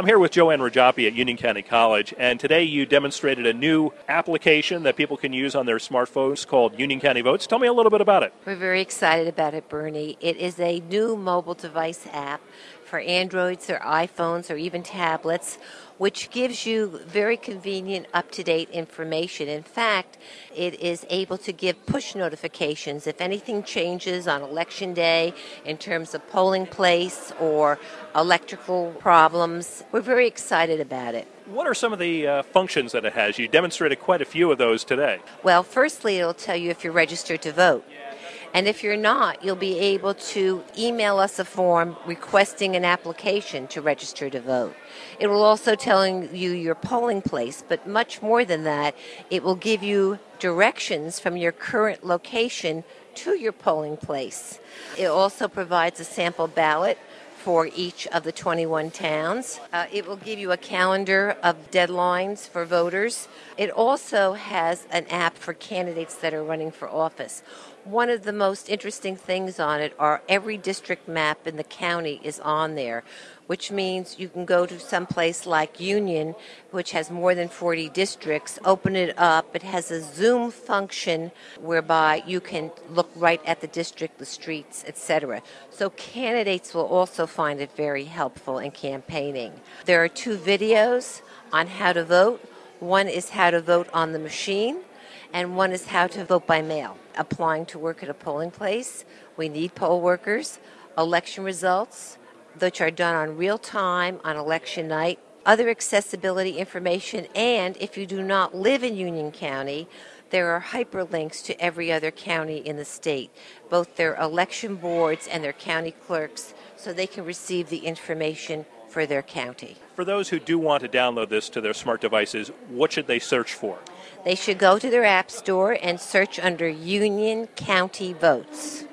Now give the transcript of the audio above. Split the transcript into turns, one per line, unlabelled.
I'm here with Joanne Rajoppi at Union County College, and today you demonstrated a new application that people can use on their smartphones called Union County Votes. Tell me a little bit about it.
We're very excited about it, Bernie. It is a new mobile device app for Androids or iPhones or even tablets, which gives you very convenient, up to date information. In fact, it is able to give push notifications if anything changes on election day in terms of polling place or electrical problems. We're very excited about it.
What are some of the uh, functions that it has? You demonstrated quite a few of those today.
Well, firstly, it'll tell you if you're registered to vote. And if you're not, you'll be able to email us a form requesting an application to register to vote. It will also tell you your polling place, but much more than that, it will give you directions from your current location to your polling place. It also provides a sample ballot for each of the 21 towns. Uh, it will give you a calendar of deadlines for voters. It also has an app for candidates that are running for office. One of the most interesting things on it are every district map in the county is on there, which means you can go to some place like Union, which has more than 40 districts, open it up. It has a zoom function whereby you can look right at the district, the streets, etc. So candidates will also find it very helpful in campaigning. There are two videos on how to vote. One is how to vote on the machine and one is how to vote by mail. Applying to work at a polling place, we need poll workers, election results, which are done on real time on election night, other accessibility information, and if you do not live in Union County, there are hyperlinks to every other county in the state, both their election boards and their county clerks, so they can receive the information for their county.
For those who do want to download this to their smart devices, what should they search for?
They should go to their app store and search under Union County Votes.